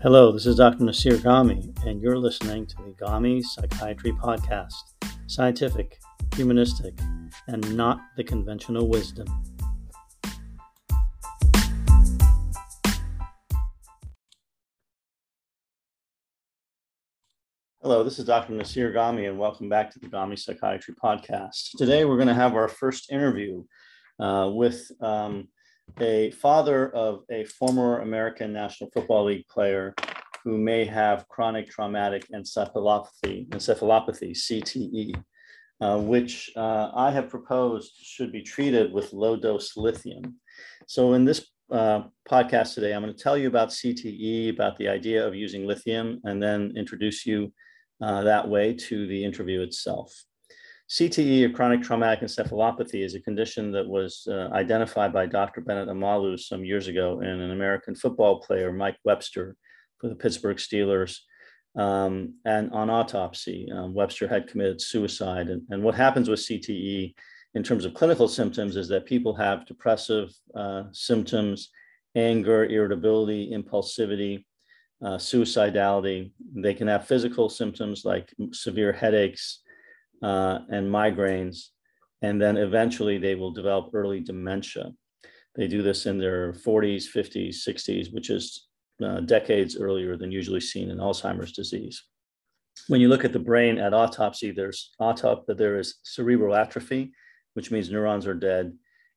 Hello, this is Dr. Nassir Ghaemi, and you're listening to the Ghaemi Psychiatry Podcast scientific, humanistic, and not the conventional wisdom. Hello, this is Dr. Nassir Ghaemi, and welcome back to the Ghaemi Psychiatry Podcast. Today, we're going to have our first interview uh, with um, a father of a former American National Football League player who may have chronic traumatic encephalopathy, encephalopathy CTE, uh, which uh, I have proposed should be treated with low dose lithium. So, in this uh, podcast today, I'm going to tell you about CTE, about the idea of using lithium, and then introduce you uh, that way to the interview itself. CTE, or chronic traumatic encephalopathy, is a condition that was uh, identified by Dr. Bennett Omalu some years ago in an American football player, Mike Webster, for the Pittsburgh Steelers. Um, and on autopsy, um, Webster had committed suicide. And, and, what happens with CTE in terms of clinical symptoms is that people have depressive uh, symptoms, anger, irritability, impulsivity, uh, suicidality. They can have physical symptoms like severe headaches, uh, and migraines. And then eventually they will develop early dementia. They do this in their 40s, 50s, 60s, which is uh, decades earlier than usually seen in Alzheimer's disease. When you look at the brain at autopsy, there's autop- there is cerebral atrophy, which means neurons are dead,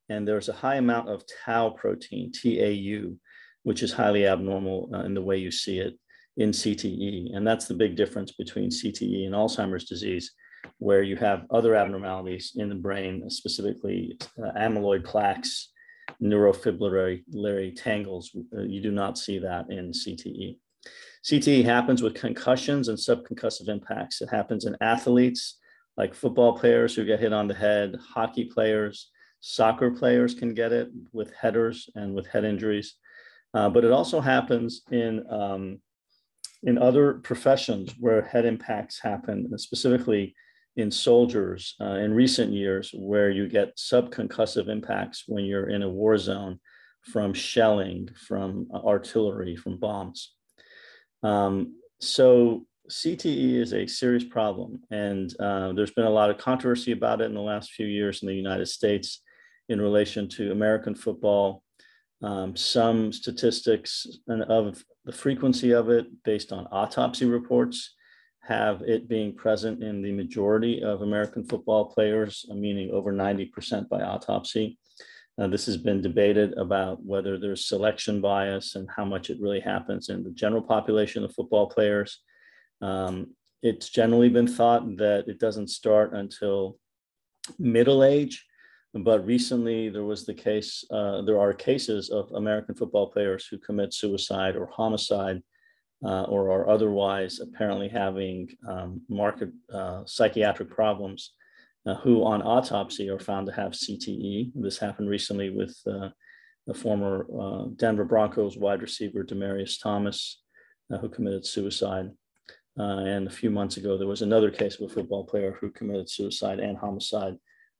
and there's a high amount of tau protein, TAU, which is highly abnormal uh, in the way you see it in CTE. And that's the big difference between CTE and Alzheimer's disease where you have other abnormalities in the brain, specifically uh, amyloid plaques, neurofibrillary tangles. Uh, you do not see that in CTE. CTE happens with concussions and subconcussive impacts. It happens in athletes like football players who get hit on the head, hockey players, soccer players can get it with headers and with head injuries. Uh, but it also happens in um, in other professions where head impacts happen, specifically in soldiers uh, in recent years where you get subconcussive impacts when you're in a war zone from shelling, from artillery, from bombs. Um, so CTE is a serious problem, and uh, there's been a lot of controversy about it in the last few years in the United States in relation to American football. Um, some statistics of the frequency of it based on autopsy reports have it being present in the majority of American football players, meaning over 90% by autopsy. Uh, this has been debated about whether there's selection bias and how much it really happens in the general population of football players. Um, it's generally been thought that it doesn't start until middle age, but recently there was the case, uh, there are cases of American football players who commit suicide or homicide uh, or are otherwise apparently having um, marked uh, psychiatric problems, uh, who on autopsy are found to have CTE. This happened recently with uh, the former uh, Denver Broncos wide receiver Demaryius Thomas, uh, who committed suicide. and a few months ago, there was another case of a football player who committed suicide and homicide,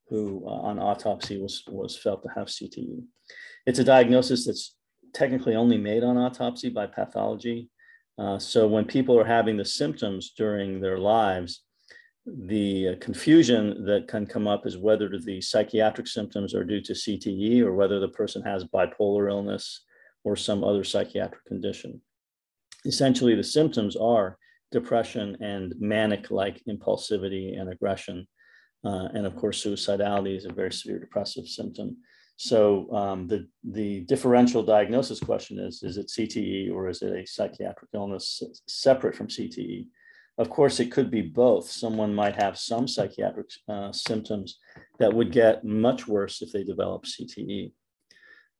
who on autopsy was, was felt to have CTE. It's a diagnosis that's technically only made on autopsy by pathology uh, so when people are having the symptoms during their lives, the confusion that can come up is whether the psychiatric symptoms are due to CTE or whether the person has bipolar illness or some other psychiatric condition. Essentially, the symptoms are depression and manic like impulsivity and aggression. Uh, and of course, suicidality is a very severe depressive symptom. So um, the, the differential diagnosis question is, is it CTE or is it a psychiatric illness separate from CTE? Of course, it could be both. Someone might have some psychiatric uh, symptoms that would get much worse if they develop CTE.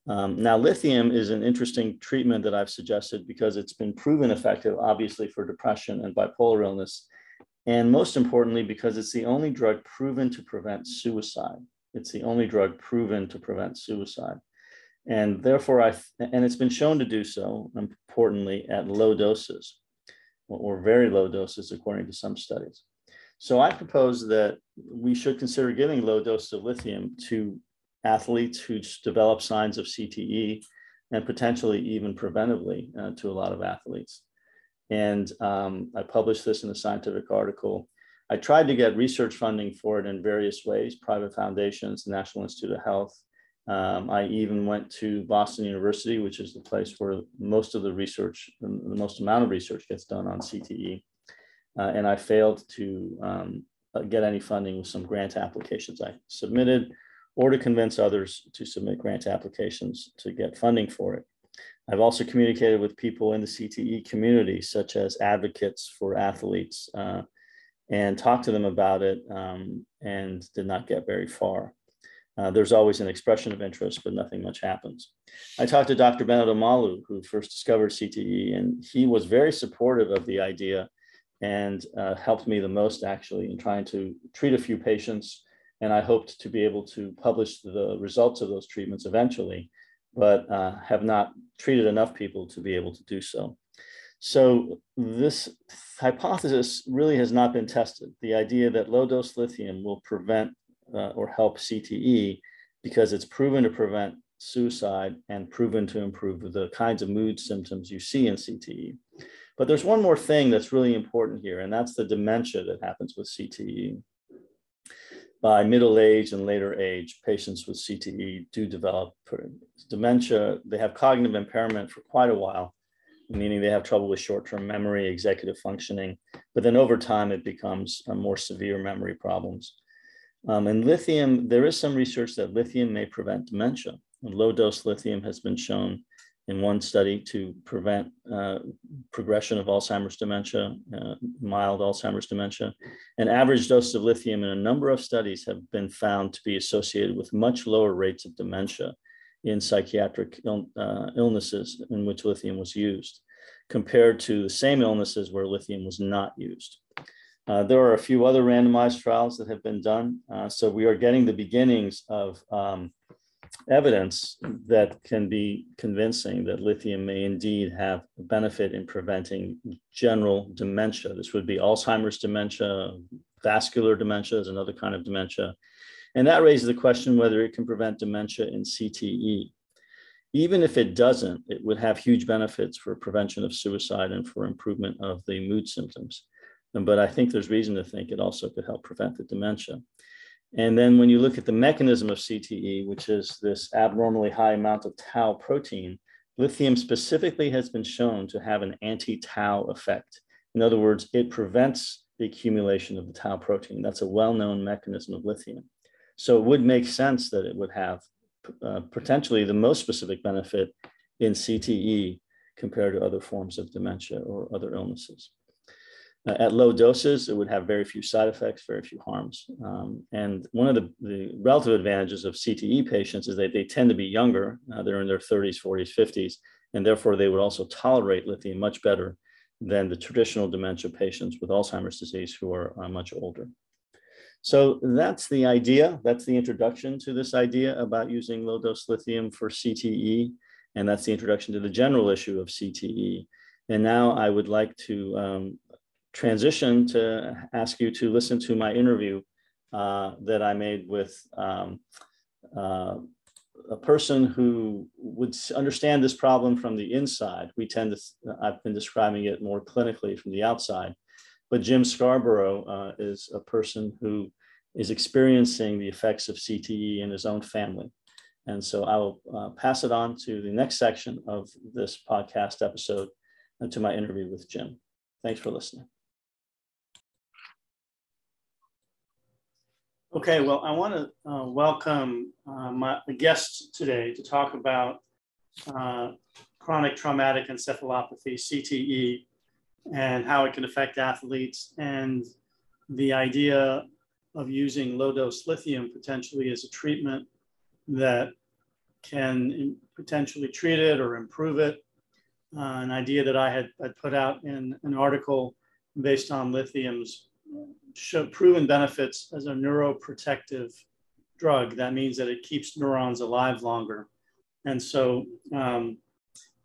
Um, now, lithium is an interesting treatment that I've suggested because it's been proven effective, obviously, for depression and bipolar illness. And most importantly, because it's the only drug proven to prevent suicide. It's the only drug proven to prevent suicide. And therefore, I, and it's been shown to do so, importantly, at low doses or very low doses, according to some studies. So I propose that we should consider giving low doses of lithium to athletes who develop signs of CTE and potentially even preventively uh, to a lot of athletes. And um, I published this in a scientific article. I tried to get research funding for it in various ways, private foundations, the National Institute of Health. Um, I even went to Boston University, which is the place where most of the research, the most amount of research gets done on CTE. Uh, and I failed to um, get any funding with some grant applications I submitted or to convince others to submit grant applications to get funding for it. I've also communicated with people in the CTE community, such as advocates for athletes, uh, and talked to them about it um, and did not get very far. Uh, there's always an expression of interest, but nothing much happens. I talked to Dr. Bennett Omalu, who first discovered CTE, and he was very supportive of the idea and uh, helped me the most actually in trying to treat a few patients. And I hoped to be able to publish the results of those treatments eventually, but uh, have not treated enough people to be able to do so. So this hypothesis really has not been tested. The idea that low dose lithium will prevent uh, or help CTE because it's proven to prevent suicide and proven to improve the kinds of mood symptoms you see in CTE. But there's one more thing that's really important here, and that's the dementia that happens with CTE. By middle age and later age, patients with CTE do develop dementia. They have cognitive impairment for quite a while, meaning they have trouble with short-term memory, executive functioning, but then over time it becomes more severe memory problems. Um, and lithium, there is some research that lithium may prevent dementia. And low dose lithium has been shown in one study to prevent uh, progression of Alzheimer's dementia, uh, mild Alzheimer's dementia. And average doses of lithium in a number of studies have been found to be associated with much lower rates of dementia in psychiatric uh, illnesses in which lithium was used, compared to the same illnesses where lithium was not used. Uh, there are a few other randomized trials that have been done. Uh, so we are getting the beginnings of um, evidence that can be convincing that lithium may indeed have a benefit in preventing general dementia. This would be Alzheimer's dementia, vascular dementia is another kind of dementia. And that raises the question whether it can prevent dementia in CTE. Even if it doesn't, it would have huge benefits for prevention of suicide and for improvement of the mood symptoms. But I think there's reason to think it also could help prevent the dementia. And then when you look at the mechanism of CTE, which is this abnormally high amount of tau protein, lithium specifically has been shown to have an anti-tau effect. In other words, it prevents the accumulation of the tau protein. That's a well-known mechanism of lithium. So it would make sense that it would have uh, potentially the most specific benefit in CTE compared to other forms of dementia or other illnesses. Uh, at low doses, it would have very few side effects, very few harms. Um, and one of the, the, relative advantages of CTE patients is that they tend to be younger. Uh, they're in their 30s, 40s, 50s, and therefore they would also tolerate lithium much better than the traditional dementia patients with Alzheimer's disease who are, are much older. So that's the idea. That's the introduction to this idea about using low dose lithium for CTE. And that's the introduction to the general issue of CTE. And now I would like to um, transition to ask you to listen to my interview uh, that I made with um, uh, a person who would understand this problem from the inside. We tend to, I've been describing it more clinically from the outside, but Jim Scarborough uh, is a person who is experiencing the effects of CTE in his own family. And so I will uh, pass it on to the next section of this podcast episode and to my interview with Jim. Thanks for listening. Okay, well, I want to uh, welcome uh, my guest today to talk about uh, chronic traumatic encephalopathy, CTE, and how it can affect athletes, and the idea of using low dose lithium potentially as a treatment that can potentially treat it or improve it. Uh, an idea that I had, put out in an article based on lithium's show proven benefits as a neuroprotective drug. That means that it keeps neurons alive longer. And so um,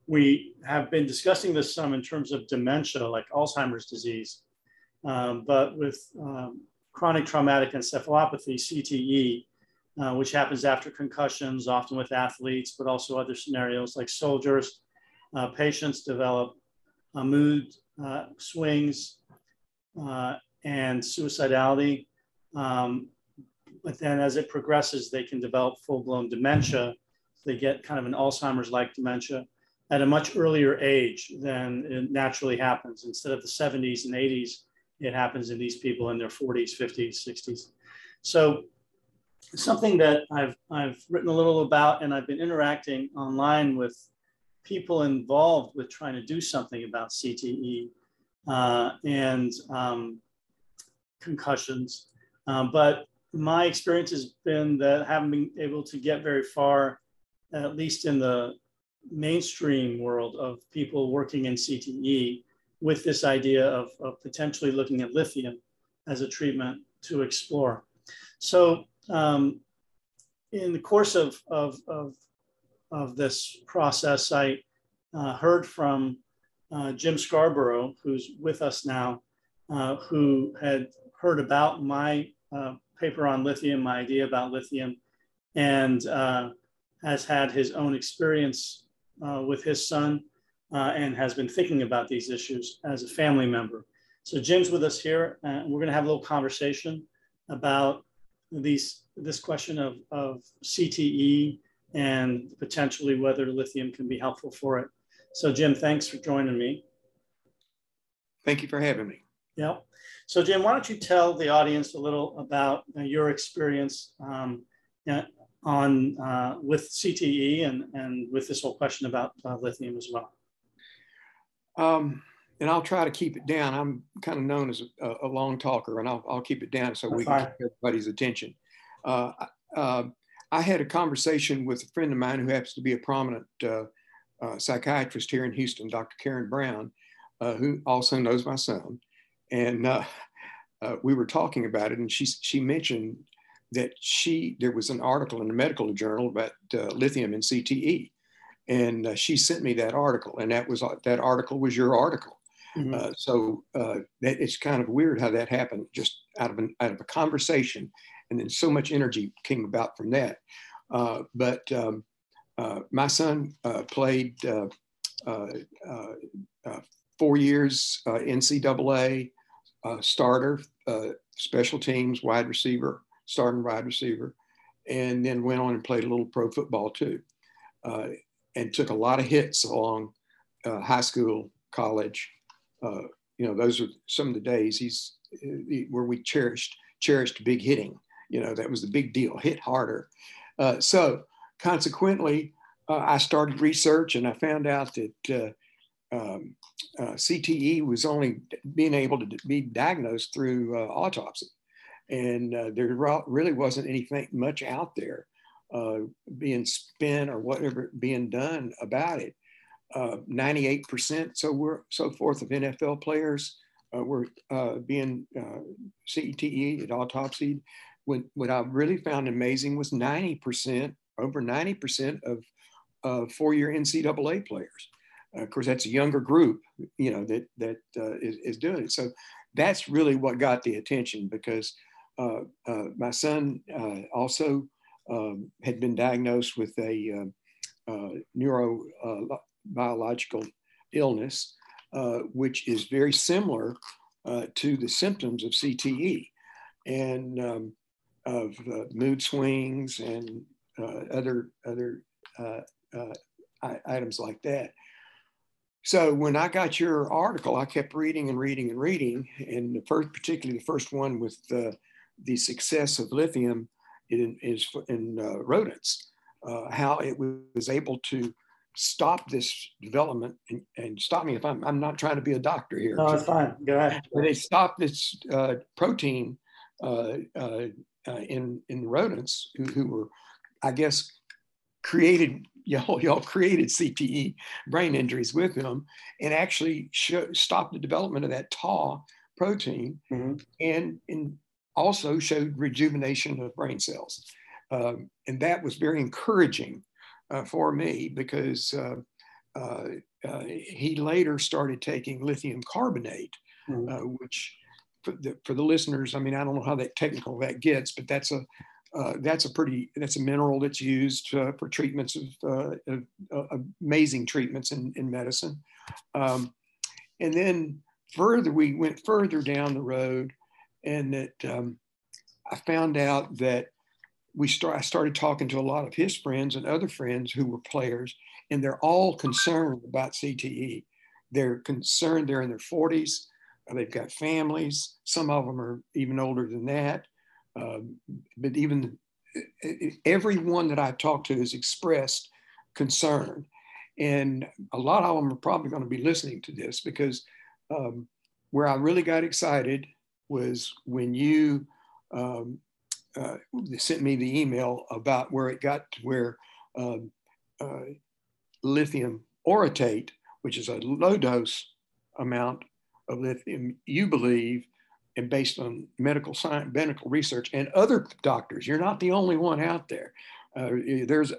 we have been discussing this some in terms of dementia, like Alzheimer's disease. Um, but with um, chronic traumatic encephalopathy, CTE, uh, which happens after concussions, often with athletes, but also other scenarios like soldiers, uh, patients develop a mood uh, swings uh, and suicidality. Um, but then as it progresses, they can develop full blown dementia. They get kind of an Alzheimer's like dementia at a much earlier age than it naturally happens. Instead of the 70s and 80s, it happens in these people in their 40s, 50s, 60s. So something that I've, I've written a little about and I've been interacting online with people involved with trying to do something about CTE uh, and um, concussions. Um, but my experience has been that I haven't been able to get very far, at least in the mainstream world of people working in CTE with this idea of, of potentially looking at lithium as a treatment to explore. So um, in the course of, of, of, of this process, I uh, heard from uh, Jim Scarborough, who's with us now, uh, who had heard about my uh, paper on lithium, my idea about lithium, and uh, has had his own experience uh, with his son and has been thinking about these issues as a family member. So Jim's with us here, and we're going to have a little conversation about these this question of, of CTE and potentially whether lithium can be helpful for it. So Jim, thanks for joining me. Thank you for having me. Yeah. So Jim, why don't you tell the audience a little about uh, your experience um, on uh, with CTE and, and with this whole question about uh, lithium as well? Um, and I'll try to keep it down. I'm kind of known as a, a long talker, and I'll, I'll, keep it down so That's we can keep everybody's attention. Uh, uh, I had a conversation with a friend of mine who happens to be a prominent uh, uh psychiatrist here in Houston, Dr. Karen Brown, uh, who also knows my son, and uh, we were talking about it, and she she mentioned that she there was an article in a medical journal about lithium and CTE, and she sent me that article, and that was that article was your article Mm-hmm. Uh, so uh, that, it's kind of weird how that happened, just out of an, out of a conversation, and then so much energy came about from that. Uh, but um, uh, my son uh, played uh, four years NCAA starter, special teams, wide receiver, starting wide receiver, and then went on and played a little pro football too, and took a lot of hits along high school, college, uh, you know, those are some of the days he's where we cherished cherished big hitting. You know, that was the big deal. Hit harder. Uh, so consequently, uh, I started research and I found out that uh, um, uh, CTE was only being able to be diagnosed through uh, autopsy, and there really wasn't anything much out there being spent or whatever being done about it uh, 98%, so we're so forth of NFL players uh, were uh, being uh, CTE autopsied. When, what I really found amazing was 90%, over 90% of uh, four-year NCAA players. Uh, of course, that's a younger group, you know, that that uh, is, is doing it. So that's really what got the attention because my son also um, had been diagnosed with a neurobiological illness, uh, which is very similar uh, to the symptoms of CTE and um, of uh, mood swings and uh, other other uh, uh, items like that. So when I got your article, I kept reading and reading and reading, and the first, particularly the first one with the success of lithium in, is in rodents, how it was able to stop this development and, and, stop me if I'm, I'm not trying to be a doctor here. No, it's fine. Go ahead. They stopped this uh, protein uh, uh, uh, in, in rodents who, who were, I guess, created, y'all, y'all created CTE brain injuries with them and actually show, stopped the development of that tau protein mm-hmm. and, and also showed rejuvenation of brain cells. Um, and that was very encouraging uh, for me because uh, uh, uh, he later started taking lithium carbonate, mm-hmm. which for the, for the listeners, I mean, I don't know how that technical that gets, but that's a uh, that's a pretty that's a mineral that's used uh, for treatments of, of amazing treatments in, in medicine um, and then further, we went further down the road, and that um, I found out that we start, I started talking to a lot of his friends and other friends who were players, and they're all concerned about CTE. They're concerned, they're in their 40s, they've got families, some of them are even older than that. Um, but even everyone that I've talked to has expressed concern. And a lot of them are probably going to be listening to this because um, where I really got excited was when you um, uh, sent me the email about where it got to where um, uh, lithium orotate, which is a low dose amount of lithium, you believe, and based on medical science, medical research, and other doctors, you're not the only one out there. Uh, there's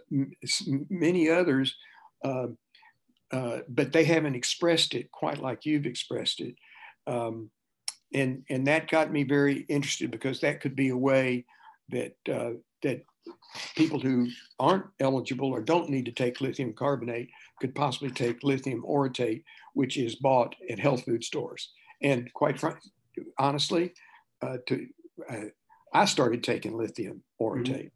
many others, uh, uh, but they haven't expressed it quite like you've expressed it. Um, and, and that got me very interested because that could be a way that, uh, that people who aren't eligible or don't need to take lithium carbonate could possibly take lithium orotate, which is bought at health food stores. And quite frankly, honestly, uh, to uh, I started taking lithium orotate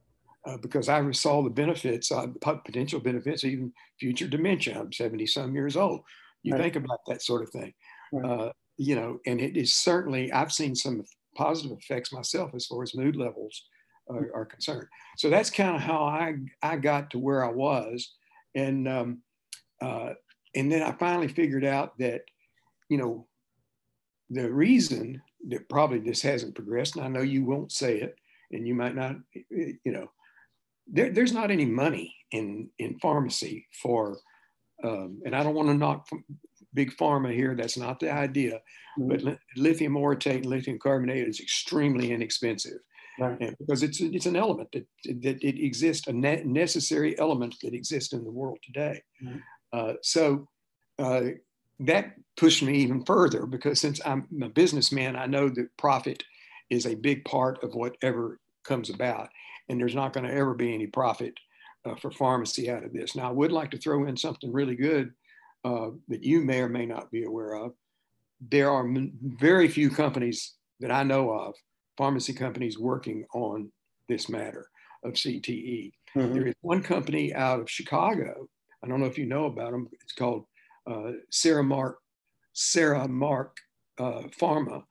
mm-hmm. uh, because I saw the benefits, uh, potential benefits, even future dementia. I'm 70 some years old. You right. think about that sort of thing, right. You know, and it is certainly, I've seen some positive effects myself as far as mood levels are, are concerned. So that's kind of how I, I got to where I was. And, um, uh, and then I finally figured out that, you know, the reason that probably this hasn't progressed, and I know you won't say it, and you might not, you know, there, there's not any money in in pharmacy for, um, and I don't want to knock big pharma here. That's not the idea, mm-hmm. but lithium orotate and lithium carbonate is extremely inexpensive. Right. because it's it's an element that that it exists a ne- necessary element that exists in the world today. Mm-hmm. Uh, so uh, that pushed me even further because since I'm a businessman, I know that profit is a big part of whatever comes about, and there's not going to ever be any profit uh, for pharmacy out of this. Now, I would like to throw in something really good uh, that you may or may not be aware of. There are m- very few companies that I know of, pharmacy companies working on this matter of CTE. Mm-hmm. There is one company out of Chicago. I don't know if you know about them. It's called uh, Mark, Sarah Mark uh, Pharma,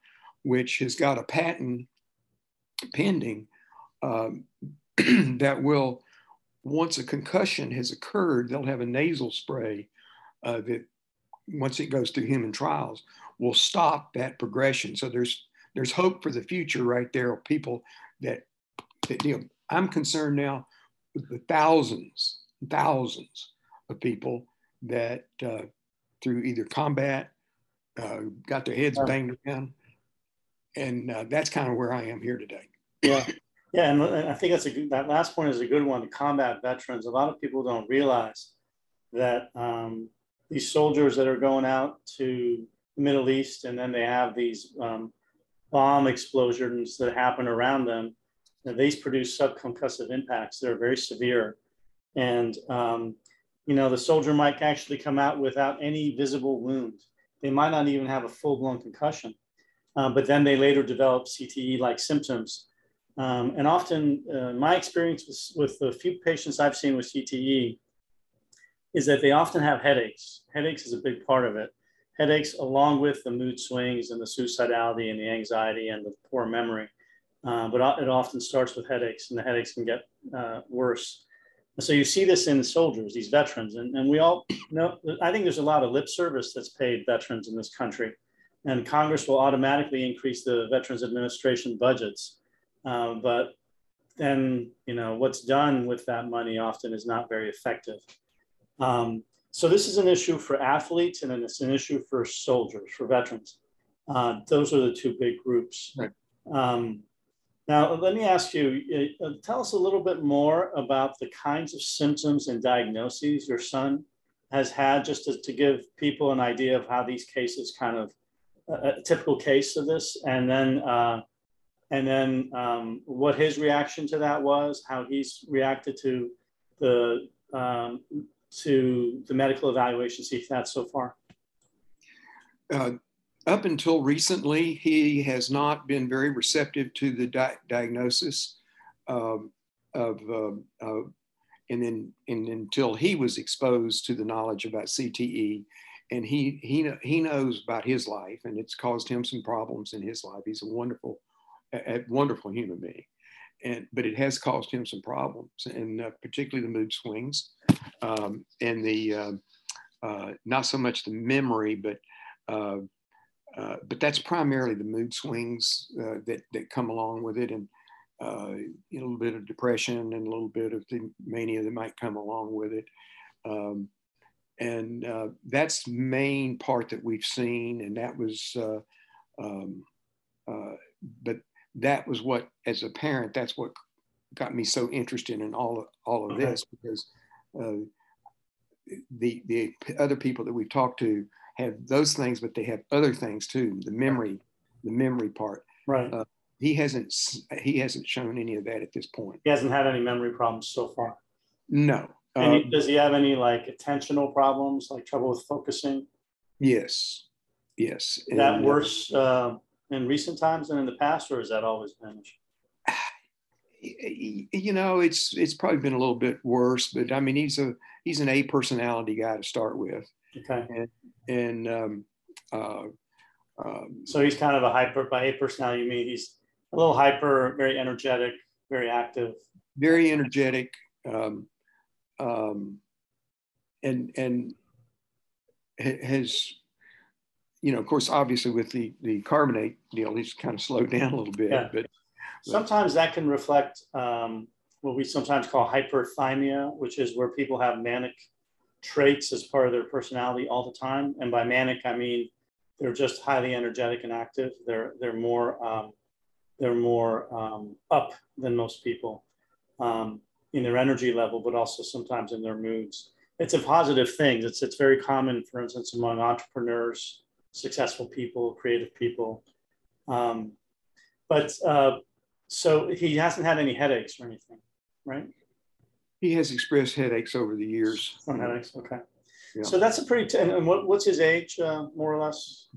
which has got a patent pending um, that will, once a concussion has occurred, they'll have a nasal spray uh, that, once it goes through human trials, will stop that progression. So there's there's hope for the future right there of people that, that know, I'm concerned now with the thousands, thousands of people that uh, through either combat, uh, got their heads banged around. And uh, that's kind of where I am here today. Yeah. Yeah. And I think that's a good, that last point is a good one. The combat veterans, a lot of people don't realize that um, these soldiers that are going out to the Middle East and then they have these um, bomb explosions that happen around them, these produce subconcussive impacts that are very severe. And um, you know, the soldier might actually come out without any visible wound. They might not even have a full blown concussion, uh, but then they later develop CTE like symptoms. Um, and often, uh, my experience with, with the few patients I've seen with CTE is that they often have headaches. Headaches is a big part of it. Headaches, along with the mood swings and the suicidality and the anxiety and the poor memory. Uh, but it often starts with headaches, and the headaches can get uh, worse so you see this in soldiers, these veterans, and, and we all know, I think there's a lot of lip service that's paid veterans in this country. And Congress will automatically increase the Veterans Administration budgets. Uh, but then, you know, what's done with that money often is not very effective. Um, so this is an issue for athletes and then it's an issue for soldiers, for veterans. Uh, those are the two big groups. Right. Um, now, let me ask you, uh, uh, tell us a little bit more about the kinds of symptoms and diagnoses your son has had, just to, to give people an idea of how these cases kind of, uh, a typical case of this, and then, uh, and then um, what his reaction to that was, how he's reacted to the, um, to the medical evaluations he's had so far. Uh, up until recently, he has not been very receptive to the di- diagnosis um, of, uh, and then and until he was exposed to the knowledge about CTE, and he he he knows about his life, and it's caused him some problems in his life. He's a wonderful, a, a wonderful human being, and but it has caused him some problems, and uh, particularly the mood swings, um, and the uh, uh, not so much the memory, but uh, uh, but that's primarily the mood swings uh, that that come along with it, and uh, a little bit of depression and a little bit of the mania that might come along with it. Um, and uh, that's the main part that we've seen, and that was, uh, um, but that was what, as a parent, that's what got me so interested in all of, all of this because the the other people that we've talked to have those things, but they have other things too. The memory, the memory part. Right. Uh, he hasn't he hasn't shown any of that at this point. He hasn't had any memory problems so far. No. Um, does he have any like attentional problems, like trouble with focusing? Yes. Yes. Is that and, uh, worse uh, in recent times than in the past, or has that always been? You know, it's it's probably been a little bit worse, but I mean, he's a he's an A personality guy to start with. Okay. And, and um, uh, um, so he's kind of a hyper by A personality. You mean he's a little hyper, very energetic, very active. Very energetic, um, um, and and has you know, of course, obviously with the the carbonate deal, he's kind of slowed down a little bit. Yeah. But, but sometimes that can reflect um, what we sometimes call hyperthymia, which is where people have manic traits as part of their personality all the time. And by manic, I mean they're just highly energetic and active. They're they're more um, they're more um, up than most people um, in their energy level, but also sometimes in their moods. It's a positive thing. It's it's very common, for instance, among entrepreneurs, successful people, creative people. Um, but uh, so he hasn't had any headaches or anything, right? He has expressed headaches over the years. Some headaches, okay. Yeah. So that's a pretty, t- and what, what's his age, uh, more or less?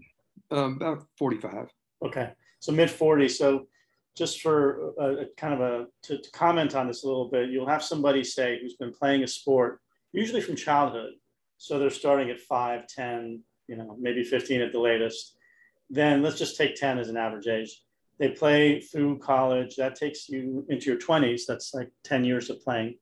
Um, about 45. Okay, so mid 40s. So just for a, a kind of a, to, to comment on this a little bit, you'll have somebody say who's been playing a sport, usually from childhood. So they're starting at 5, 10, you know, maybe 15 at the latest. Then let's just take 10 as an average age. They play through college. That takes you into your 20s. That's like 10 years of playing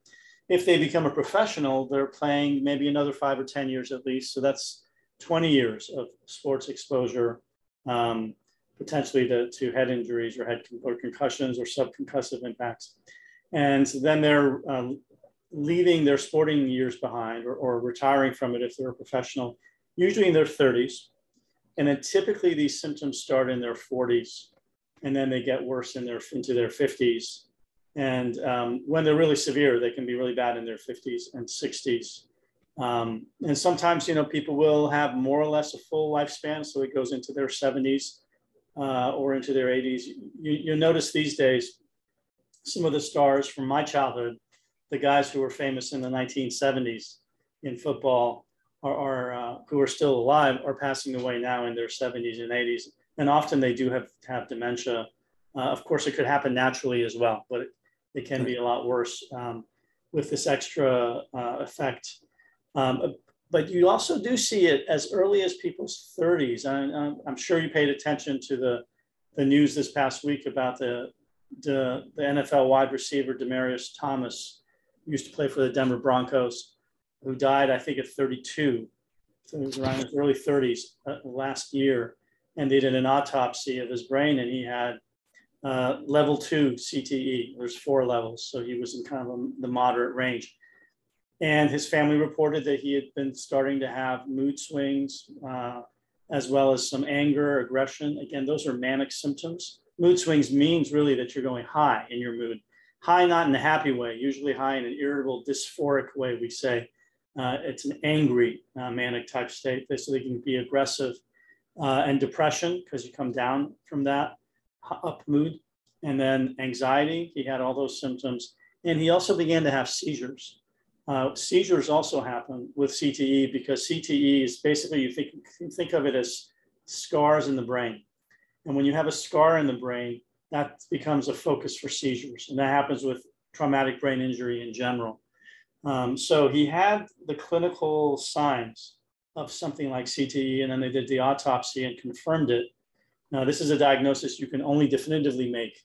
if they become a professional, they're playing maybe another five or 10 years at least. So that's 20 years of sports exposure, um, potentially to, to head injuries or head or concussions or subconcussive impacts. And then they're um, leaving their sporting years behind or, or retiring from it if they're a professional, usually in their 30s. And then typically these symptoms start in their 40s and then they get worse in their into their 50s and um, when they're really severe, they can be really bad in their 50s and 60s. Um, and sometimes, you know, people will have more or less a full lifespan. So it goes into their 70s uh, or into their 80s. You, you notice these days, some of the stars from my childhood, the guys who were famous in the 1970s in football, are, are uh, who are still alive, are passing away now in their 70s and 80s. And often they do have, have dementia. Uh, of course, it could happen naturally as well, but it can be a lot worse um, with this extra uh, effect. Um, but you also do see it as early as people's 30s. And I'm sure you paid attention to the, the news this past week about the, the, the NFL wide receiver, Demaryius Thomas, used to play for the Denver Broncos, who died, I think, at 32. So he was around his early 30s uh, last year. And they did an autopsy of his brain, and he had uh, level two CTE. There's four levels, so he was in kind of a, the moderate range. And his family reported that he had been starting to have mood swings, uh, as well as some anger, aggression. Again, those are manic symptoms. Mood swings means really that you're going high in your mood. High, not in a happy way, usually high in an irritable, dysphoric way, we say. Uh, it's an angry uh, manic type state. So they can be aggressive uh, and depression because you come down from that up mood, and then anxiety. He had all those symptoms. And he also began to have seizures. Uh, seizures also happen with CTE because CTE is basically, you think, you think of it as scars in the brain. And when you have a scar in the brain, that becomes a focus for seizures. And that happens with traumatic brain injury in general. Um, so he had the clinical signs of something like CTE, and then they did the autopsy and confirmed it. Now, this is a diagnosis you can only definitively make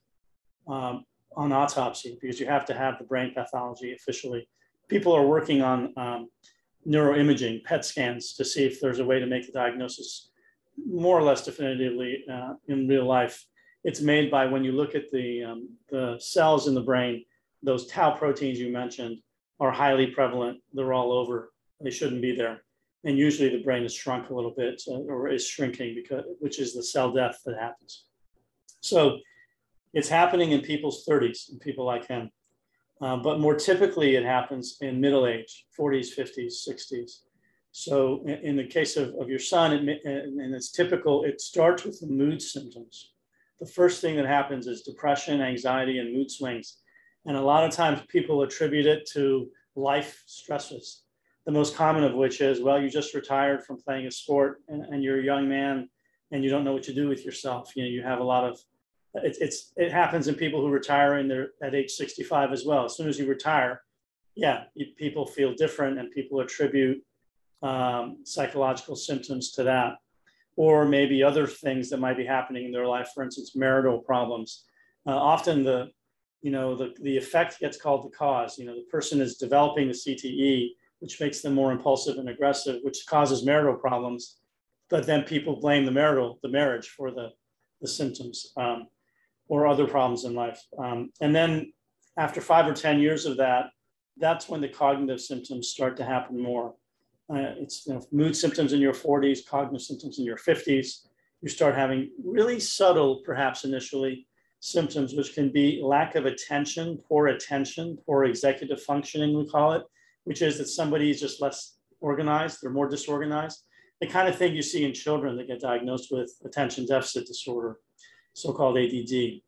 um, on autopsy because you have to have the brain pathology officially. People are working on um, neuroimaging, PET scans, to see if there's a way to make the diagnosis more or less definitively uh, in real life. It's made by when you look at the, um, the cells in the brain, those tau proteins you mentioned are highly prevalent. They're all over. They shouldn't be there. And usually the brain is shrunk a little bit uh, or is shrinking because, which is the cell death that happens. So it's happening in people's 30s, in people like him. Uh, but more typically, it happens in middle age, 40s, 50s, 60s. So in, in the case of, of your son, it, and it's typical, it starts with the mood symptoms. The first thing that happens is depression, anxiety, and mood swings. And a lot of times people attribute it to life stresses. The most common of which is, well, you just retired from playing a sport and, and you're a young man and you don't know what to do with yourself. You know, you have a lot of it, it's it happens in people who retire in their at age 65 as well. As soon as you retire, yeah, you, people feel different and people attribute um, psychological symptoms to that, or maybe other things that might be happening in their life. For instance, marital problems. Uh, often the you know the, the effect gets called the cause. You know, the person is developing the CTE, which makes them more impulsive and aggressive, which causes marital problems. But then people blame the marital the marriage for the the symptoms. Um, or other problems in life. Um, and then after five or 10 years of that, that's when the cognitive symptoms start to happen more. Uh, it's you know, mood symptoms in your 40s, cognitive symptoms in your 50s. You start having really subtle, perhaps initially, symptoms, which can be lack of attention, poor attention, poor executive functioning, we call it, which is that somebody is just less organized, they're more disorganized. The kind of thing you see in children that get diagnosed with attention deficit disorder so-called ADD.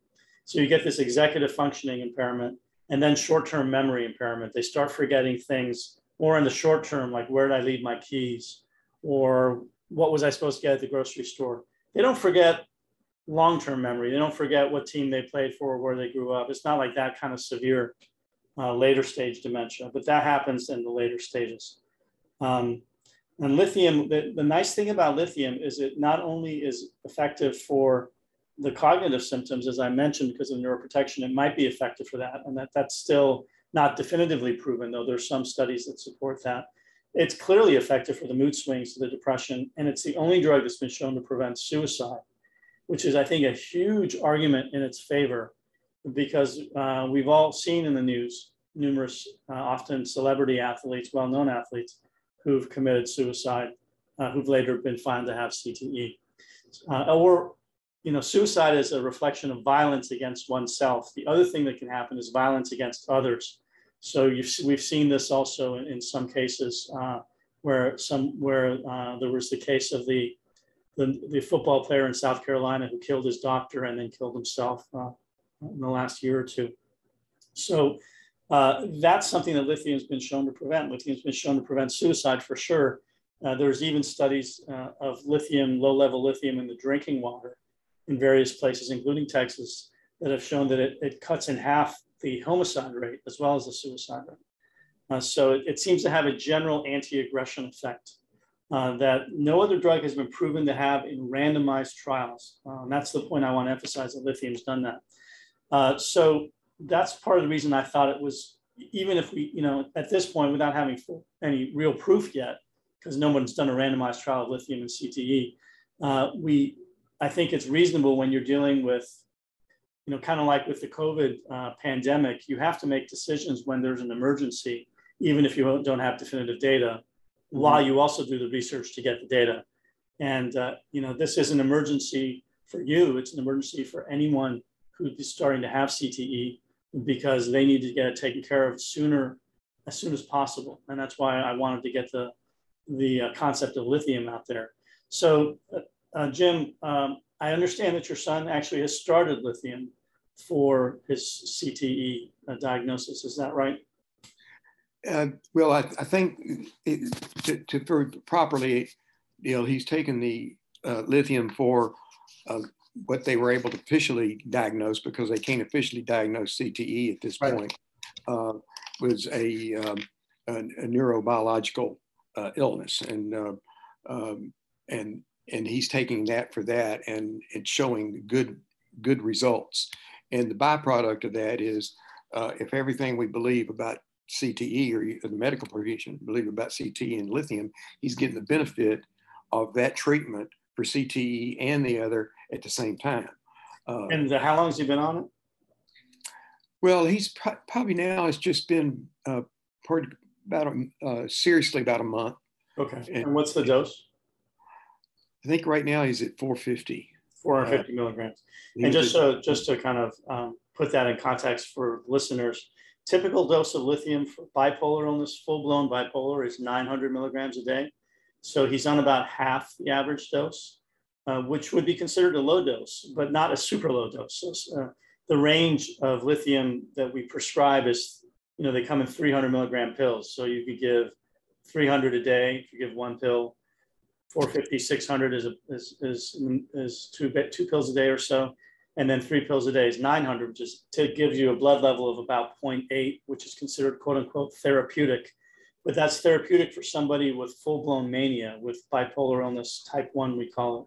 So you get this executive functioning impairment and then short-term memory impairment. They start forgetting things more in the short term, like where did I leave my keys? Or what was I supposed to get at the grocery store? They don't forget long-term memory. They don't forget what team they played for, where they grew up. It's not like that kind of severe uh, later stage dementia, but that happens in the later stages. Um, and lithium, the, the nice thing about lithium is it not only is effective for the cognitive symptoms, as I mentioned, because of neuroprotection, it might be effective for that. And that, that's still not definitively proven, though there's some studies that support that. It's clearly effective for the mood swings, the depression, and it's the only drug that's been shown to prevent suicide, which is, I think, a huge argument in its favor because uh, we've all seen in the news numerous, uh, often celebrity athletes, well known athletes, who've committed suicide, uh, who've later been found to have CTE. Uh, or you know, suicide is a reflection of violence against oneself. The other thing that can happen is violence against others. So we've seen this also in, in some cases uh, where some where uh, there was the case of the, the, the football player in South Carolina who killed his doctor and then killed himself in the last year or two. So uh, that's something that lithium has been shown to prevent. Lithium has been shown to prevent suicide for sure. Uh, there's even studies uh, of lithium, low-level lithium in the drinking water in various places, including Texas, that have shown that it, it cuts in half the homicide rate as well as the suicide rate. Uh, so it, it, seems to have a general anti-aggression effect uh, that no other drug has been proven to have in randomized trials. Uh, that's the point I want to emphasize that lithium's done that. Uh, so that's part of the reason I thought it was, even if we, you know, at this point, without having full, any real proof yet, because no one's done a randomized trial of lithium and CTE, uh, we I think it's reasonable when you're dealing with, you know, kind of like with the COVID uh, pandemic, you have to make decisions when there's an emergency, even if you don't have definitive data, mm-hmm. while you also do the research to get the data. And, uh, you know, this is an emergency for you. It's an emergency for anyone who's starting to have CTE because they need to get it taken care of sooner, as soon as possible. And that's why I wanted to get the, the uh, concept of lithium out there. So uh, uh, Jim, um, I understand that your son actually has started lithium for his CTE uh, diagnosis. Is that right? Well, I, I think it, to, to properly, you know, he's taken the lithium for what they were able to officially diagnose because they can't officially diagnose CTE at this Right. point uh, was a, um, a, a neurobiological uh, illness, and uh, um, and and he's taking that for that, and it's showing good good results. And the byproduct of that is, uh, if everything we believe about CTE or the medical profession believe about CTE and lithium, he's getting the benefit of that treatment for CTE and the other at the same time. Uh, And uh, how long has he been on it? well, he's pro- probably now it's just been uh, part- about a, uh, seriously about a month. Okay. And- And what's the dose? I think right now he's at 450. 450 milligrams. And just so, just to kind of um, put that in context for listeners, typical dose of lithium for bipolar illness, full-blown bipolar, is 900 milligrams a day. So he's on about half the average dose, uh, which would be considered a low dose, but not a super low dose. So, uh, the range of lithium that we prescribe is, you know, they come in 300 milligram pills. So you could give 300 a day if you give one pill. 450, 600 is, a, is, is, is two, two pills a day or so. And then three pills a day is 900, which is to give you a blood level of about 0.8, which is considered quote unquote therapeutic. But that's therapeutic for somebody with full blown mania, with bipolar illness type one, we call it.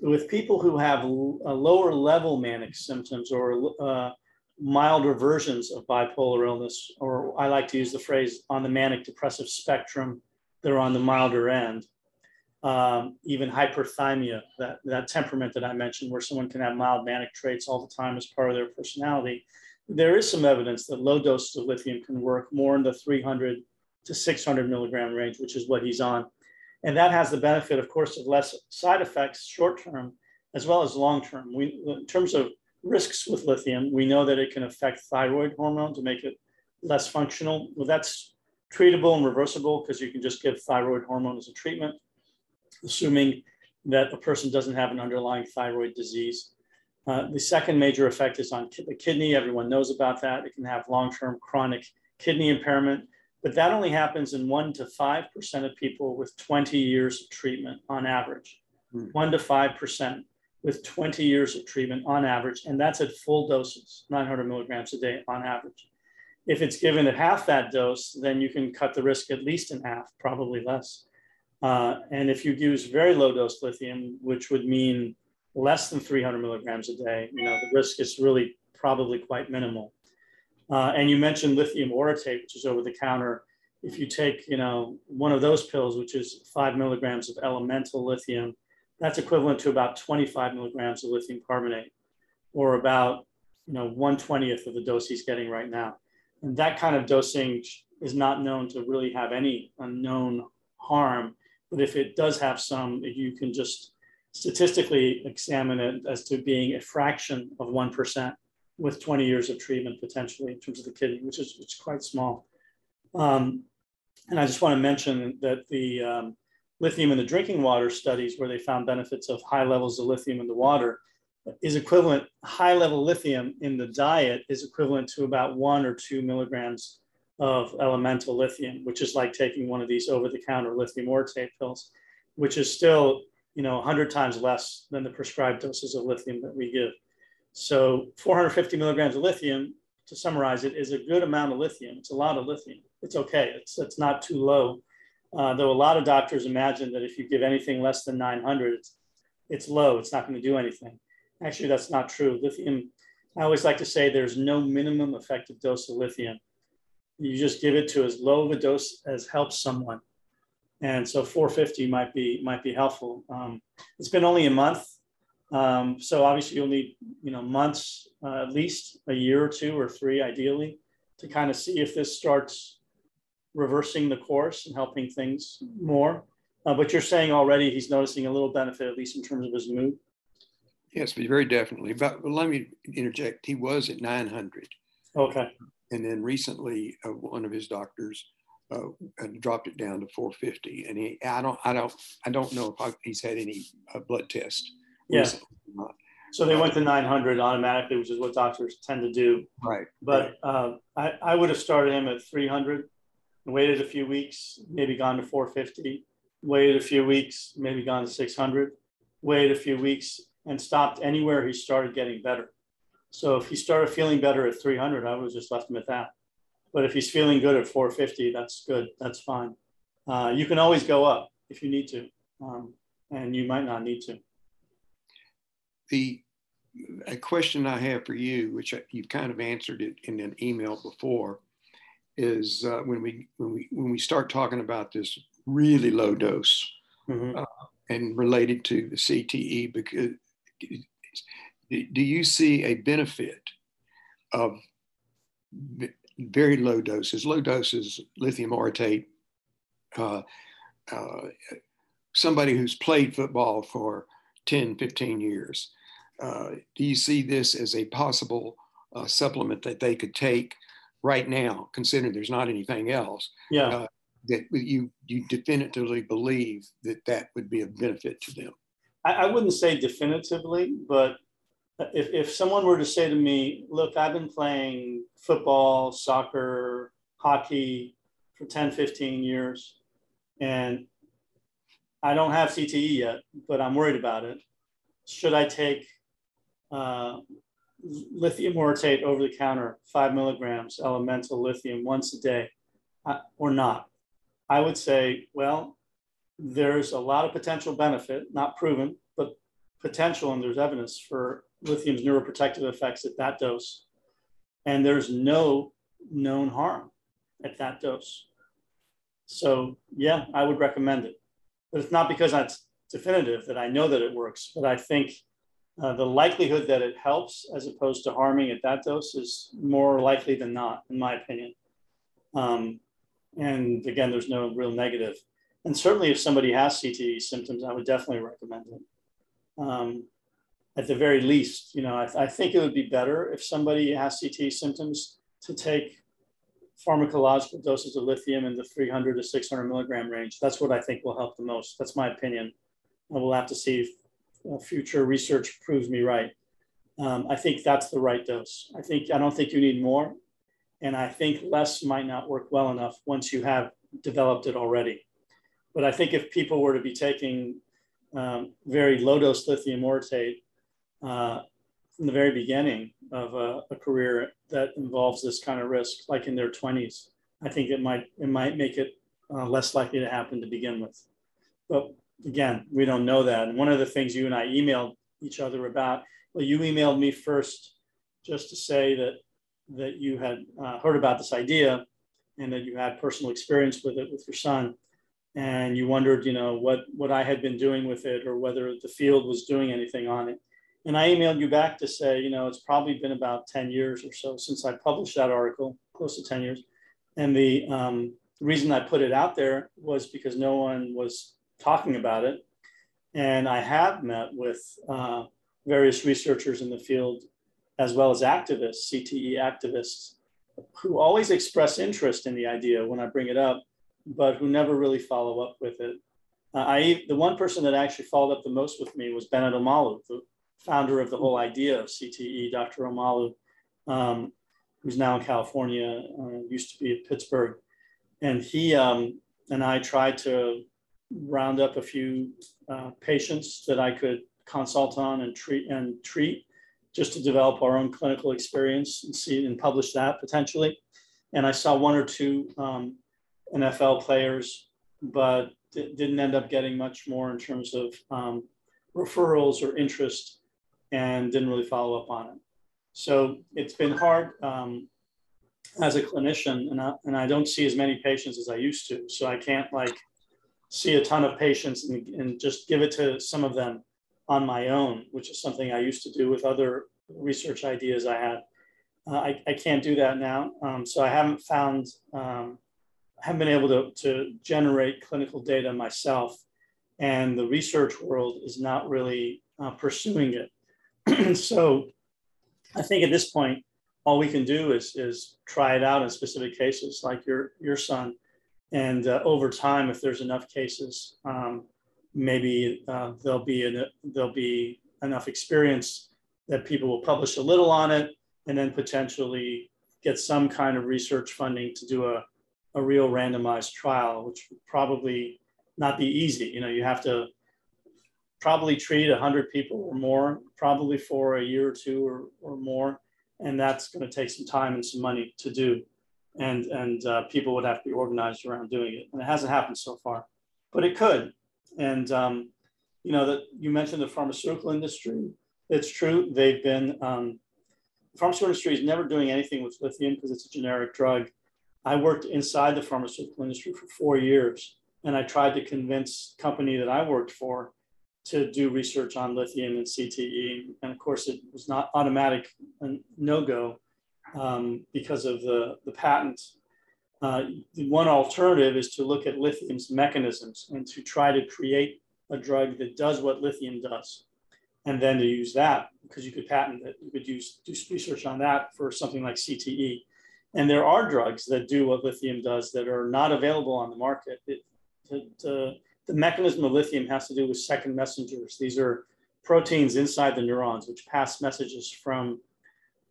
With people who have lower level manic symptoms or uh, milder versions of bipolar illness, or I like to use the phrase on the manic depressive spectrum, they're on the milder end um, even hyperthymia, that, that temperament that I mentioned, where someone can have mild manic traits all the time as part of their personality. There is some evidence that low doses of lithium can work more in the 300 to 600 milligram range, which is what he's on. And that has the benefit, of course, of less side effects short term as well as long term. In terms of risks with lithium, we know that it can affect thyroid hormone to make it less functional. Well, that's treatable and reversible because you can just give thyroid hormone as a treatment assuming that a person doesn't have an underlying thyroid disease. Uh, the second major effect is on the kidney. Everyone knows about that. It can have long-term chronic kidney impairment, but that only happens in one to 5% of people with 20 years of treatment on average. Hmm. One to 5% with 20 years of treatment on average, and that's at full doses, 900 milligrams a day on average. If it's given at half that dose, then you can cut the risk at least in half, probably less. Uh, and if you use very low dose lithium, which would mean less than 300 milligrams a day, you know, the risk is really probably quite minimal. Uh, and you mentioned lithium orotate, which is over the counter. If you take, you know, one of those pills, which is five milligrams of elemental lithium, that's equivalent to about 25 milligrams of lithium carbonate, or about, you know, 120th of the dose he's getting right now. And that kind of dosing is not known to really have any unknown harm. But if it does have some, you can just statistically examine it as to being a fraction of 1% with 20 years of treatment potentially in terms of the kidney, which is, which is quite small. Um, and I just want to mention that the um, lithium in the drinking water studies where they found benefits of high levels of lithium in the water is equivalent, high level lithium in the diet is equivalent to about one or two milligrams of elemental lithium, which is like taking one of these over the counter lithium orotate pills, which is still, you know, 100 times less than the prescribed doses of lithium that we give. So 450 milligrams of lithium, to summarize it, is a good amount of lithium. It's a lot of lithium. It's okay. It's, it's not too low. Uh, though a lot of doctors imagine that if you give anything less than 900, it's, it's low. It's not going to do anything. Actually, that's not true. Lithium, I always like to say there's no minimum effective dose of lithium you just give it to as low of a dose as helps someone. And so 450 might be might be helpful. Um, it's been only a month, um, so obviously you'll need you know months, uh, at least a year or two or three, ideally, to kind of see if this starts reversing the course and helping things more. Uh, but you're saying already he's noticing a little benefit, at least in terms of his mood. Yes, but very definitely. But, let me interject. He was at 900. Okay. And then recently, uh, one of his doctors uh, dropped it down to 450. And he, I don't, I don't, I don't know if he's had any uh, blood test. Yeah. So they went to 900 automatically, which is what doctors tend to do. Right. But uh, I, I would have started him at 300 and waited a few weeks, maybe gone to 450, waited a few weeks, maybe gone to 600, waited a few weeks and stopped anywhere he started getting better. So if he started feeling better at 300, I would have just left him at that. But if he's feeling good at 450, that's good. That's fine. Uh, you can always go up if you need to, um, and you might not need to. The a question I have for you, which you've kind of answered it in an email before, is uh, when we when we when we start talking about this really low dose mm-hmm. uh, and related to the CTE, because do you see a benefit of very low doses, low doses lithium orotate? Uh, uh, somebody who's played football for 10, 15 years, uh, do you see this as a possible uh, supplement that they could take right now, considering there's not anything else? Yeah. Uh, that you you definitively believe that that would be a benefit to them. I, I wouldn't say definitively, but if, if someone were to say to me, look, I've been playing football, soccer, hockey for 10, 15 years, and I don't have CTE yet, but I'm worried about it. Should I take uh, lithium orotate over the counter, five milligrams elemental lithium once a day, uh, or not? I would say, well, there's a lot of potential benefit, not proven, but potential, and there's evidence for lithium's neuroprotective effects at that dose. And there's no known harm at that dose. So, yeah, I would recommend it. But it's not because that's definitive that I know that it works, but I think uh, the likelihood that it helps as opposed to harming at that dose is more likely than not, in my opinion. Um, and again, there's no real negative. And certainly, if somebody has CTE symptoms, I would definitely recommend it. Um, at the very least, you know, I, I, think it would be better if somebody has CTE symptoms to take pharmacological doses of lithium in the 300 to 600 milligram range. That's what I think will help the most. That's my opinion. And we'll have to see future research proves me right. Um, I think that's the right dose. I think I don't think you need more, and I think less might not work well enough once you have developed it already. But I think if people were to be taking um, very low dose lithium orotate uh, from the very beginning of a, a, career that involves this kind of risk, like in their 20s, I think it might it might make it uh, less likely to happen to begin with. But again, we don't know that. And one of the things you and I emailed each other about, well, you emailed me first just to say that that you had uh, heard about this idea and that you had personal experience with it with your son and you wondered you know what what i had been doing with it or whether the field was doing anything on it and I emailed you back to say, you know, it's probably been about 10 years or so since I published that article, close to 10 years. And the um, reason I put it out there was because no one was talking about it. And I have met with uh, various researchers in the field, as well as activists, CTE activists, who always express interest in the idea when I bring it up, but who never really follow up with it. Uh, I, the one person that actually followed up the most with me was Bennett Omalu, the founder of the whole idea of CTE, Dr. Omalu, um, who's now in California, uh, used to be at Pittsburgh. And he um, and I tried to round up a few uh, patients that I could consult on and treat and treat just to develop our own clinical experience and see and publish that potentially. And I saw one or two um, NFL players, but didn't end up getting much more in terms of um, referrals or interest and didn't really follow up on it. So it's been hard um, as a clinician, and I, and I don't see as many patients as I used to. So I can't like see a ton of patients and, and just give it to some of them on my own, which is something I used to do with other research ideas I had. Uh, I, I can't do that now. Um, so I haven't found, um, I haven't been able to, to generate clinical data myself. And the research world is not really uh, pursuing it. so I think at this point, all we can do is, is try it out in specific cases like your, your son. And uh, over time, if there's enough cases, um, maybe uh, there'll, be an, there'll be enough experience that people will publish a little on it and then potentially get some kind of research funding to do a, a real randomized trial, which would probably not be easy. You know, you have to probably treat 100 people or more, probably for a year or two or, or more. And that's going to take some time and some money to do. And, and uh, people would have to be organized around doing it. And it hasn't happened so far, but it could. And, um, you know, that you mentioned the pharmaceutical industry. It's true. They've been, um, the pharmaceutical industry is never doing anything with lithium because it's a generic drug. I worked inside the pharmaceutical industry for four years and I tried to convince company that I worked for to do research on lithium and CTE. And of course, it was not automatic and no go um, because of the, the patent. Uh, one alternative is to look at lithium's mechanisms and to try to create a drug that does what lithium does. And then to use that, because you could patent it, you could use do research on that for something like CTE. And there are drugs that do what lithium does that are not available on the market. It, the, the mechanism of lithium has to do with second messengers. These are proteins inside the neurons which pass messages from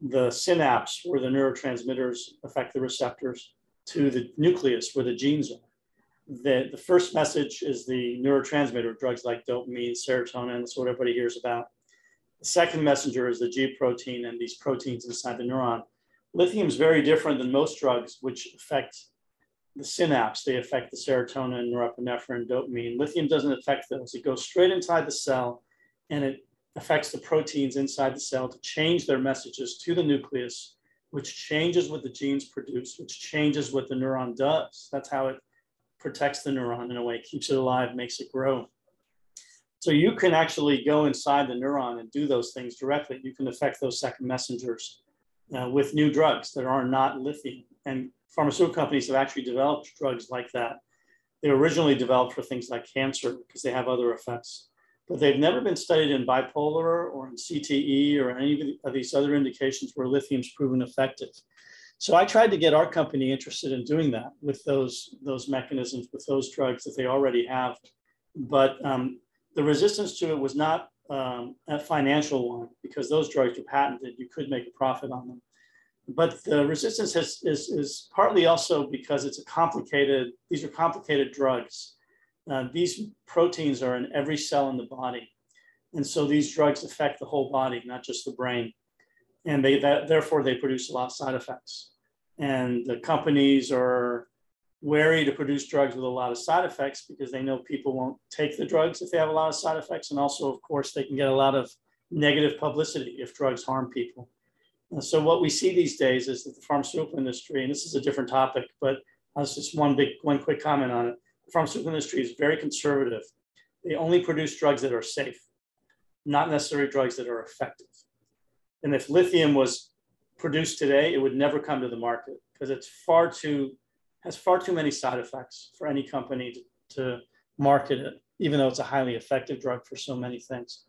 the synapse where the neurotransmitters affect the receptors to the nucleus where the genes are. The, the first message is the neurotransmitter, drugs like dopamine, serotonin, that's what everybody hears about. The second messenger is the G protein and these proteins inside the neuron. Lithium is very different than most drugs, which affect the synapse, they affect the serotonin, norepinephrine, dopamine. Lithium doesn't affect those. It goes straight inside the cell and it affects the proteins inside the cell to change their messages to the nucleus, which changes what the genes produce, which changes what the neuron does. That's how it protects the neuron in a way, keeps it alive, makes it grow. So you can actually go inside the neuron and do those things directly. You can affect those second messengers uh, with new drugs that are not lithium. And pharmaceutical companies have actually developed drugs like that. They originally developed for things like cancer because they have other effects, but they've never been studied in bipolar or in CTE or any of these other indications where lithium's proven effective. So I tried to get our company interested in doing that with those, those mechanisms, with those drugs that they already have. But um, the resistance to it was not um, a financial one because those drugs are patented. You could make a profit on them but the resistance has, is, is partly also because it's a complicated, these are complicated drugs. Uh, these proteins are in every cell in the body. And so these drugs affect the whole body, not just the brain. And they, that, therefore they produce a lot of side effects. And the companies are wary to produce drugs with a lot of side effects because they know people won't take the drugs if they have a lot of side effects. And also, of course, they can get a lot of negative publicity if drugs harm people. So what we see these days is that the pharmaceutical industry, and this is a different topic, but that's just one big, one quick comment on it. Pharmaceutical industry is very conservative. They only produce drugs that are safe, not necessarily drugs that are effective. And if lithium was produced today, it would never come to the market because it's far too, has far too many side effects for any company to, to market it, even though it's a highly effective drug for so many things.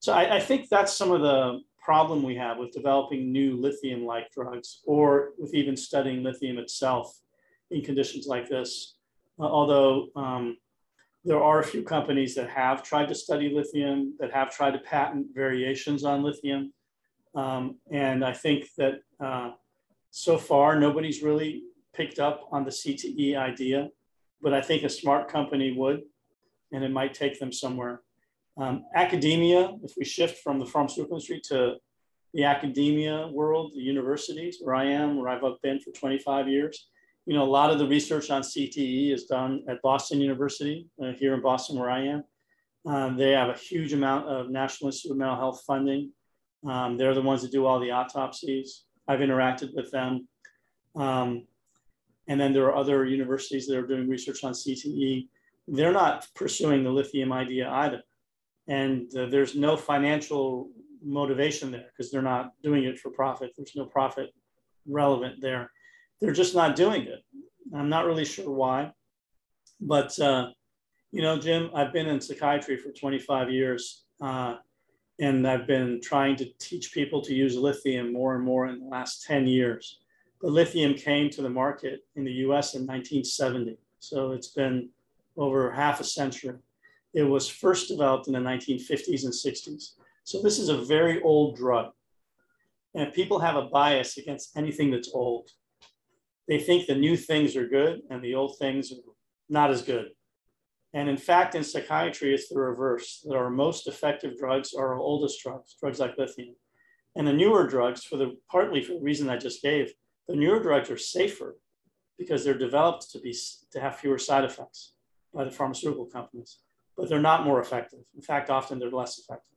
So I, I think that's some of the problem we have with developing new lithium like drugs or with even studying lithium itself in conditions like this. Uh, although um, there are a few companies that have tried to study lithium, that have tried to patent variations on lithium. Um, and I think that uh, so far, nobody's really picked up on the CTE idea, but I think a smart company would, and it might take them somewhere. Um, academia, if we shift from the pharmaceutical industry to the academia world, the universities, where I am, where I've been for 25 years, you know, a lot of the research on CTE is done at Boston University, uh, here in Boston, where I am. Um, they have a huge amount of National Institute of Mental Health funding. Um, they're the ones that do all the autopsies. I've interacted with them. Um, and then there are other universities that are doing research on CTE. They're not pursuing the lithium idea either and uh, there's no financial motivation there because they're not doing it for profit. There's no profit relevant there. They're just not doing it. I'm not really sure why, but uh, you know, Jim, I've been in psychiatry for 25 years, uh, and I've been trying to teach people to use lithium more and more in the last 10 years. But lithium came to the market in the U.S. in 1970, so it's been over half a century. It was first developed in the 1950s and 60s. So this is a very old drug. And people have a bias against anything that's old. They think the new things are good and the old things are not as good. And in fact, in psychiatry, it's the reverse. That our most effective drugs are our oldest drugs, drugs like lithium. And the newer drugs, for the partly for the reason I just gave, the newer drugs are safer because they're developed to be to have fewer side effects by the pharmaceutical companies, but they're not more effective. In fact, often they're less effective.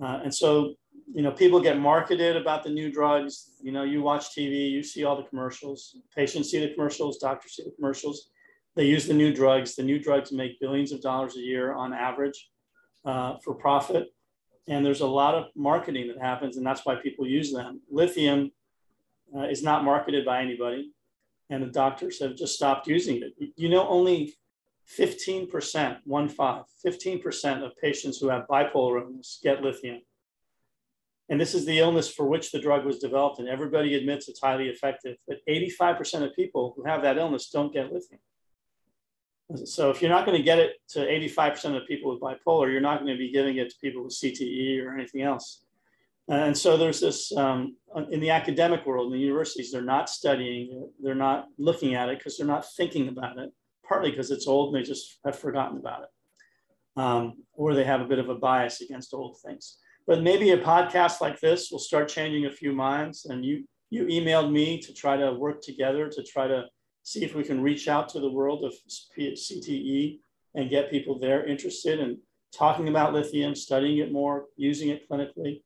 Uh, and so, you know, people get marketed about the new drugs. You know, you watch TV, you see all the commercials. Patients see the commercials, doctors see the commercials. They use the new drugs. The new drugs make billions of dollars a year on average uh, for profit. And there's a lot of marketing that happens, and that's why people use them. Lithium uh, is not marketed by anybody, and the doctors have just stopped using it. You know, only 15%, one five, 15% of patients who have bipolar illness get lithium. And this is the illness for which the drug was developed, and everybody admits it's highly effective. But 85% of people who have that illness don't get lithium. So if you're not going to get it to 85% of people with bipolar, you're not going to be giving it to people with CTE or anything else. And so there's this um, in the academic world, in the universities, they're not studying it, they're not looking at it because they're not thinking about it partly because it's old and they just have forgotten about it. Um, or they have a bit of a bias against old things. But maybe a podcast like this will start changing a few minds. And you, you emailed me to try to work together to try to see if we can reach out to the world of CTE and get people there interested in talking about lithium, studying it more, using it clinically.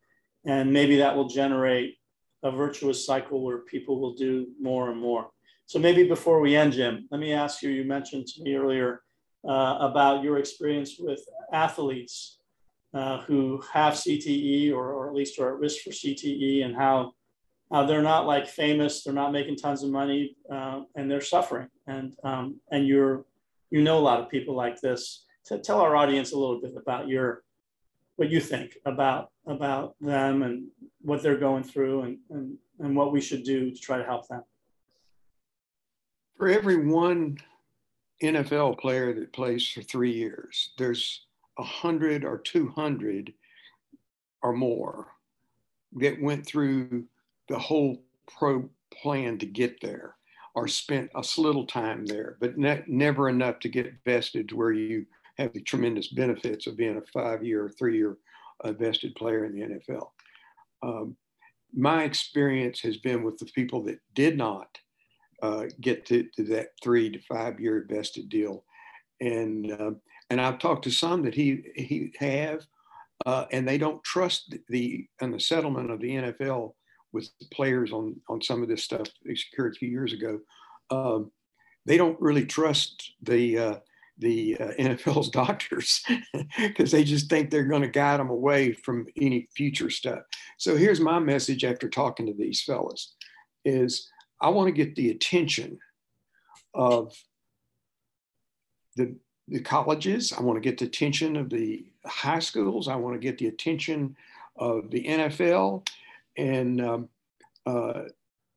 And maybe that will generate a virtuous cycle where people will do more and more. So maybe before we end, Jim, let me ask you, you mentioned to me earlier uh, about your experience with athletes uh, who have CTE or, or at least are at risk for CTE and how, they're not like famous, they're not making tons of money uh, and they're suffering. And, um, and you're, you know a lot of people like this. To tell our audience a little bit about your, what you think about, about them and what they're going through and, and, and what we should do to try to help them for every one NFL player that plays for three years, there's a hundred or two hundred or more that went through the whole pro plan to get there or spent a little time there, but ne- never enough to get vested to where you have the tremendous benefits of being a five-year or three-year uh, vested player in the NFL. Um, my experience has been with the people that did not uh, get to, to, that three to five year vested deal. And, uh, and I've talked to some that he, he have, uh, and they don't trust the, and the settlement of the NFL with the players on, on some of this stuff they secured a few years ago. Um, they don't really trust the, uh, the uh, NFL's doctors because they just think they're going to guide them away from any future stuff. So here's my message after talking to these fellas is I want to get the attention of the, the colleges. I want to get the attention of the high schools. I want to get the attention of the NFL. And um, uh,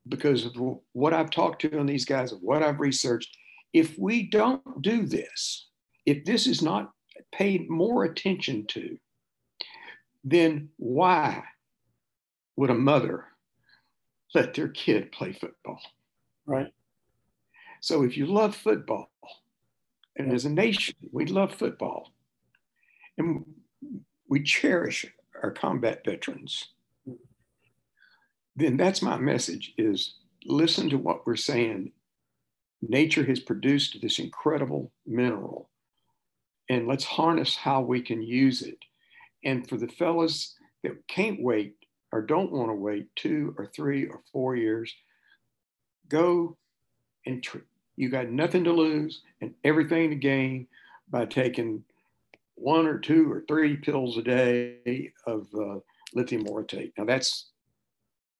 because of what I've talked to on these guys, of what I've researched, if we don't do this, if this is not paid more attention to, then why would a mother let their kid play football. Right. So if you love football, and as a nation, we love football, and we cherish our combat veterans, then that's my message is listen to what we're saying. Nature has produced this incredible mineral, and let's harness how we can use it. And for the fellas that can't wait or don't want to wait two or three or four years, go and tr- you got nothing to lose and everything to gain by taking one or two or three pills a day of uh, lithium orotate. Now that's,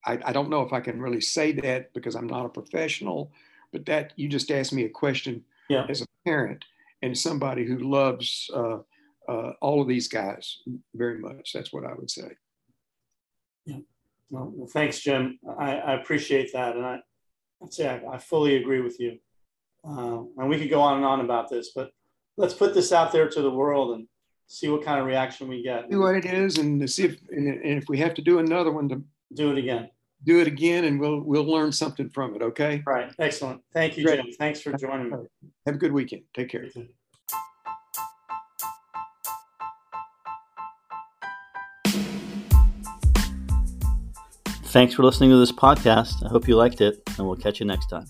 I, I, don't know if I can really say that because I'm not a professional, but that you just asked me a question yeah. as a parent and somebody who loves uh, uh, all of these guys very much. That's what I would say. Yeah. Well, well thanks, Jim. I, I, appreciate that. And I, I'd say I, I fully agree with you. Uh, and we could go on and on about this, but let's put this out there to the world and see what kind of reaction we get. See what it is, and see if and if we have to do another one to do it again. Do it again, and we'll we'll learn something from it. Okay. Right. Excellent. Thank you, Great. Jim. Thanks for joining me. Have a good weekend. Take care. Thanks for listening to this podcast. I hope you liked it, and we'll catch you next time.